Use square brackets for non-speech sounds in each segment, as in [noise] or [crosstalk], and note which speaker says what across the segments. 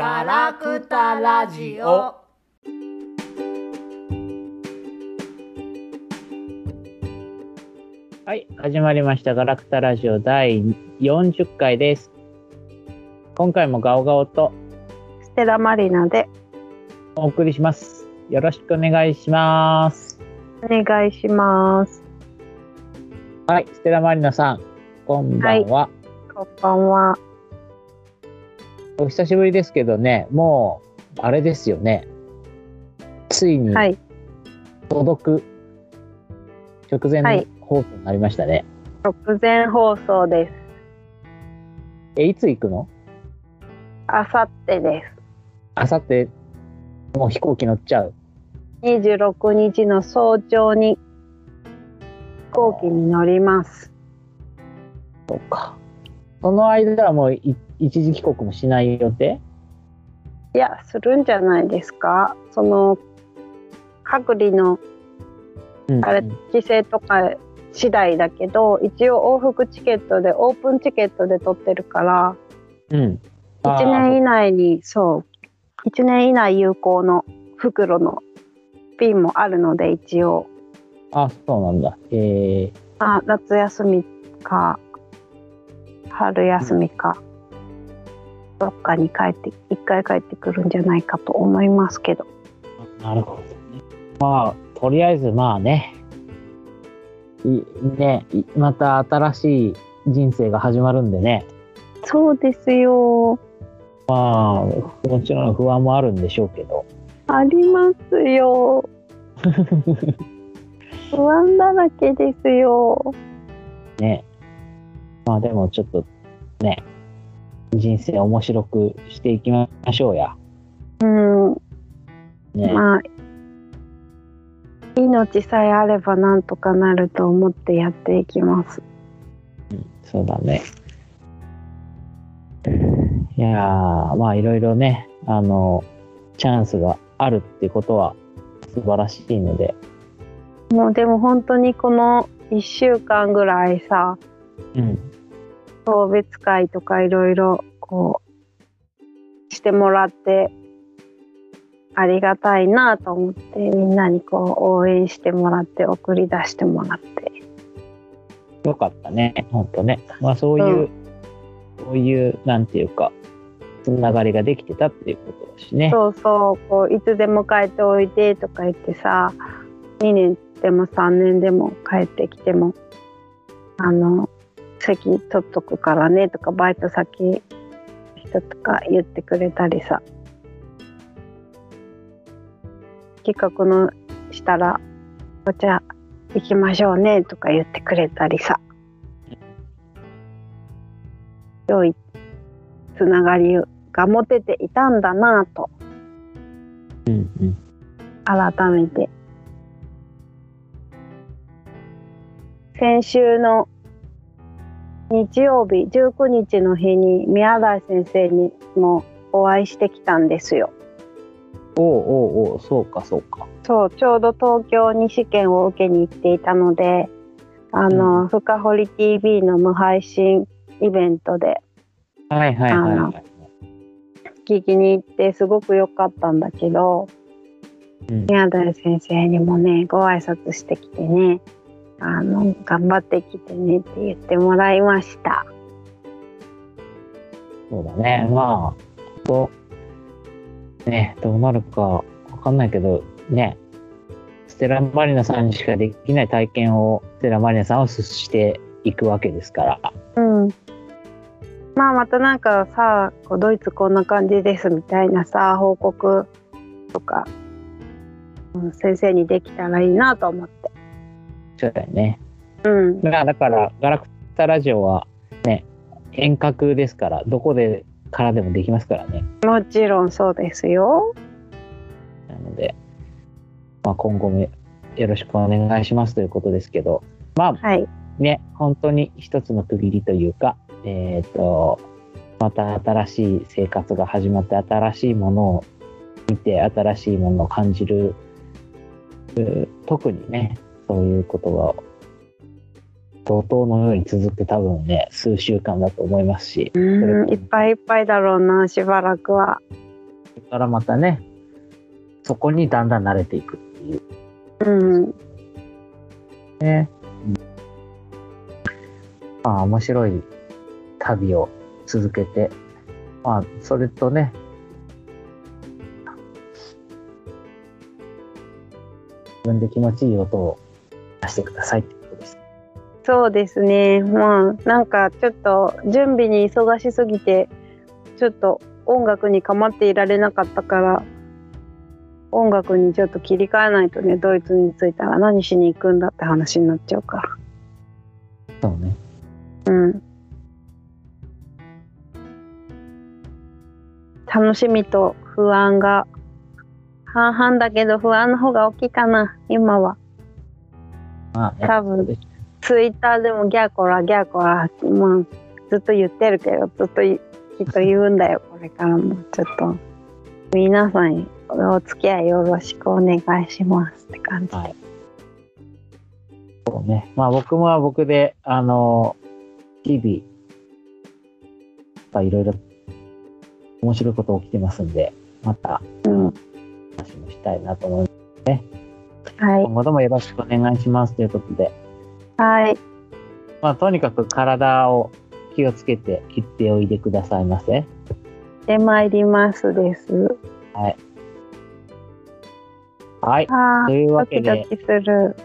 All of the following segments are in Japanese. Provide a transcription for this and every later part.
Speaker 1: ガラクタラジオ
Speaker 2: はい、始まりました。ガラクタラジオ第40回です。今回もガオガオと
Speaker 3: ステラマリナで
Speaker 2: お送りします。よろしくお願いします。
Speaker 3: お願いします。
Speaker 2: はい、ステラマリナさん、こんばんは。
Speaker 3: こんばんは。
Speaker 2: お久しぶりですけどね、もう、あれですよね。ついに
Speaker 3: はい、
Speaker 2: 届く直前の
Speaker 3: はい
Speaker 2: 放送になりましたね。
Speaker 3: 直前放送です。
Speaker 2: え、いつ行くの？
Speaker 3: あさってで
Speaker 2: あさって、もう飛行機乗っちゃう？
Speaker 3: す。26日の早朝に飛行機に乗ります。
Speaker 2: そうか。その間はもうい一時帰国もしない予定？
Speaker 3: いや、するんじゃないですか。その隔離の
Speaker 2: うん。
Speaker 3: あれ規制とか次第だけど、一応往復チケットでオープンチケットで取ってるから、
Speaker 2: うん。
Speaker 3: 1年以内にそう。1年以内有効の袋のピンもあるので一応。
Speaker 2: ああ、そうなんだ。えー、
Speaker 3: あ夏休みか春休みか、どっかに帰って一回帰ってくるんじゃないかと思いますけど。
Speaker 2: なるほどね。まあ、とりあえずまあね、いね、いまた新しい人生が始まるんでね、
Speaker 3: そうですよ。
Speaker 2: まあ、もちろん不安もあるんでしょうけど、
Speaker 3: ありますよ。[laughs] 不安だらけですよ。
Speaker 2: ね。まあでもちょっとね、人生面白くしていきましょうや。
Speaker 3: うん
Speaker 2: ね。
Speaker 3: まあ命さえあればなんとかなると思ってやっていきます
Speaker 2: そうだね。いやー、まあいろいろね、あの、チャンスがあるってことは素晴らしいので、
Speaker 3: もうでも本当にこの1週間ぐらいさ
Speaker 2: うん。
Speaker 3: 送別会とかいろいろこうしてもらってありがたいなと思ってみんなにこう応援してもらって送り出してもらって
Speaker 2: よかったね、ほんとね。まあそういう、
Speaker 3: う
Speaker 2: そういう、なんていうか、つながりができてたっていうことだしね。
Speaker 3: そうそうこういつでも帰っておいでとか言ってさ2年でも3年でも帰ってきてもあの席取っとくからねとかバイト先の人とか言ってくれたりさ。企画のしたら「お茶行きましょうね」とか言ってくれたりさ。良いつながりが持てていたんだなぁと。
Speaker 2: うんうん。
Speaker 3: 改めて。先週の日曜日19日の日に宮台先生にもお会いしてきたんですよ。
Speaker 2: おうおうおう、そうかそうか。
Speaker 3: そうちょうど東京に試験を受けに行っていたのであの、
Speaker 2: うん
Speaker 3: 深堀 TV の無配信イベントで
Speaker 2: はいはいはいはい。
Speaker 3: 聞きに行ってすごく良かったんだけど
Speaker 2: うん
Speaker 3: 宮台先生にもねご挨拶してきてねあの頑張ってきてねって言ってもらいました
Speaker 2: そうだね。まあ、こう、ね、どうなるかわかんないけど、ね、ステラマリナさんにしかできない体験を、ステラマリナさんはしていくわけですから。
Speaker 3: うんまあまたなんかさこうドイツこんな感じですみたいなさ報告とか、うん先生にできたらいいなと思って
Speaker 2: そうだよね。
Speaker 3: うん
Speaker 2: まあだから、ガラクタラジオはね、遠隔ですから、どこでからでもできますからね。
Speaker 3: もちろんそうですよ
Speaker 2: なので、まあ今後もよろしくお願いしますということですけど、まあ
Speaker 3: はい
Speaker 2: ね、本当に一つの区切りというか、えっ、と、また新しい生活が始まって、新しいものを見て、新しいものを感じる、う特にね、そういうことが怒涛のように続く多分ね、数週間だと思いますし、
Speaker 3: うんいっぱいいっぱいだろうなしばらくは
Speaker 2: それからまたね、そこにだんだん慣れていくっていう
Speaker 3: うん。
Speaker 2: ね。まあ、面白い旅を続けて、まあ、それとね、自分で気持ちいい音を出してくださいってことです。
Speaker 3: そうですね。まあ、なんかちょっと準備に忙しすぎて、ちょっと音楽に構っていられなかったから、音楽にちょっと切り替えないとね、ドイツに着いたら何しに行くんだって話になっちゃうから。
Speaker 2: そうね。
Speaker 3: うん。楽しみと不安が半々だけど不安の方が大きいかな、今は。多分ツイッターでもギャーコラギャーコラ、まあ、ずっと言ってるけどずっといきっと言うんだよ [laughs] これからもちょっと皆さんお付き合いよろしくお願いしますって感じで、
Speaker 2: はい。そうね。まあ僕もは僕で、あの、日々、いろいろ面白いこと起きてますんで、また
Speaker 3: うん
Speaker 2: 話もしたいなと思います。
Speaker 3: はい。
Speaker 2: 今後ともよろしくお願いしますということで、
Speaker 3: はい。
Speaker 2: まあとにかく体を気をつけて行っておいでくださいませ。
Speaker 3: で参りますです。
Speaker 2: はい。はい。
Speaker 3: あ
Speaker 2: というわけで、
Speaker 3: キドキする。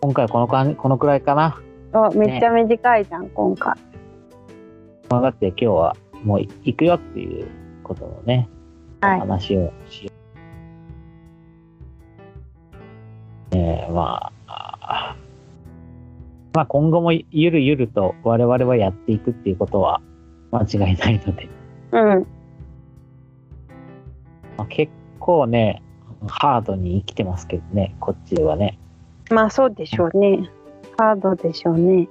Speaker 2: 今回このかんこのくらいかな。
Speaker 3: おめっちゃ短いじゃん、今回。
Speaker 2: まあだって今日はもう行くよっていうことのね、
Speaker 3: はい。
Speaker 2: 話をしよまあ、まあ今後もゆるゆると我々はやっていくっていうことは間違いないので、
Speaker 3: うん。
Speaker 2: まあ、結構ね、ハードに生きてますけどね、こっちではね。
Speaker 3: まあそうでしょうね。ハードでしょうね。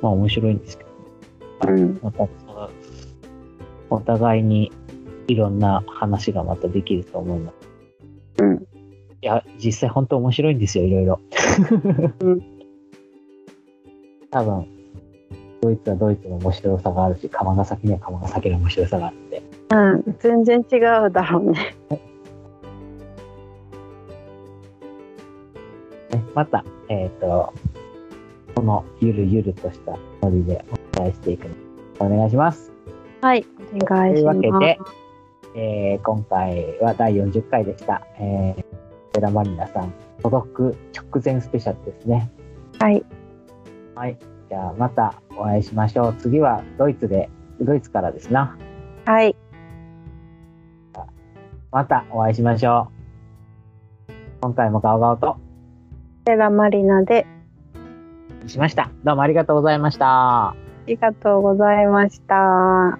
Speaker 2: まあ面白いんですけど、
Speaker 3: うん。
Speaker 2: またお互いにいろんな話がまたできると思うので。
Speaker 3: うん。
Speaker 2: いや、実際本当面白いんですよ、いろいろ。
Speaker 3: う [laughs] ん
Speaker 2: 多分、ドイツはドイツの面白さがあるし、釜ヶ崎には釜ヶ崎の面白さがあるんで、
Speaker 3: うん全然違うだろうね
Speaker 2: ね、また、えっ、と、このゆるゆるとしたノリでお伝えしていくのお願いします。
Speaker 3: はいお願いします
Speaker 2: というわけでえー今回は第40回でした。えー、セラマリナさん、届く直前スペシャルですね。
Speaker 3: はい
Speaker 2: はい。じゃあまたお会いしましょう。次はドイツで、ドイツからですな。
Speaker 3: はい
Speaker 2: またお会いしましょう。今回もガオガオと
Speaker 3: セラマリナで
Speaker 2: しました。どうもありがとうございました。
Speaker 3: ありがとうございました。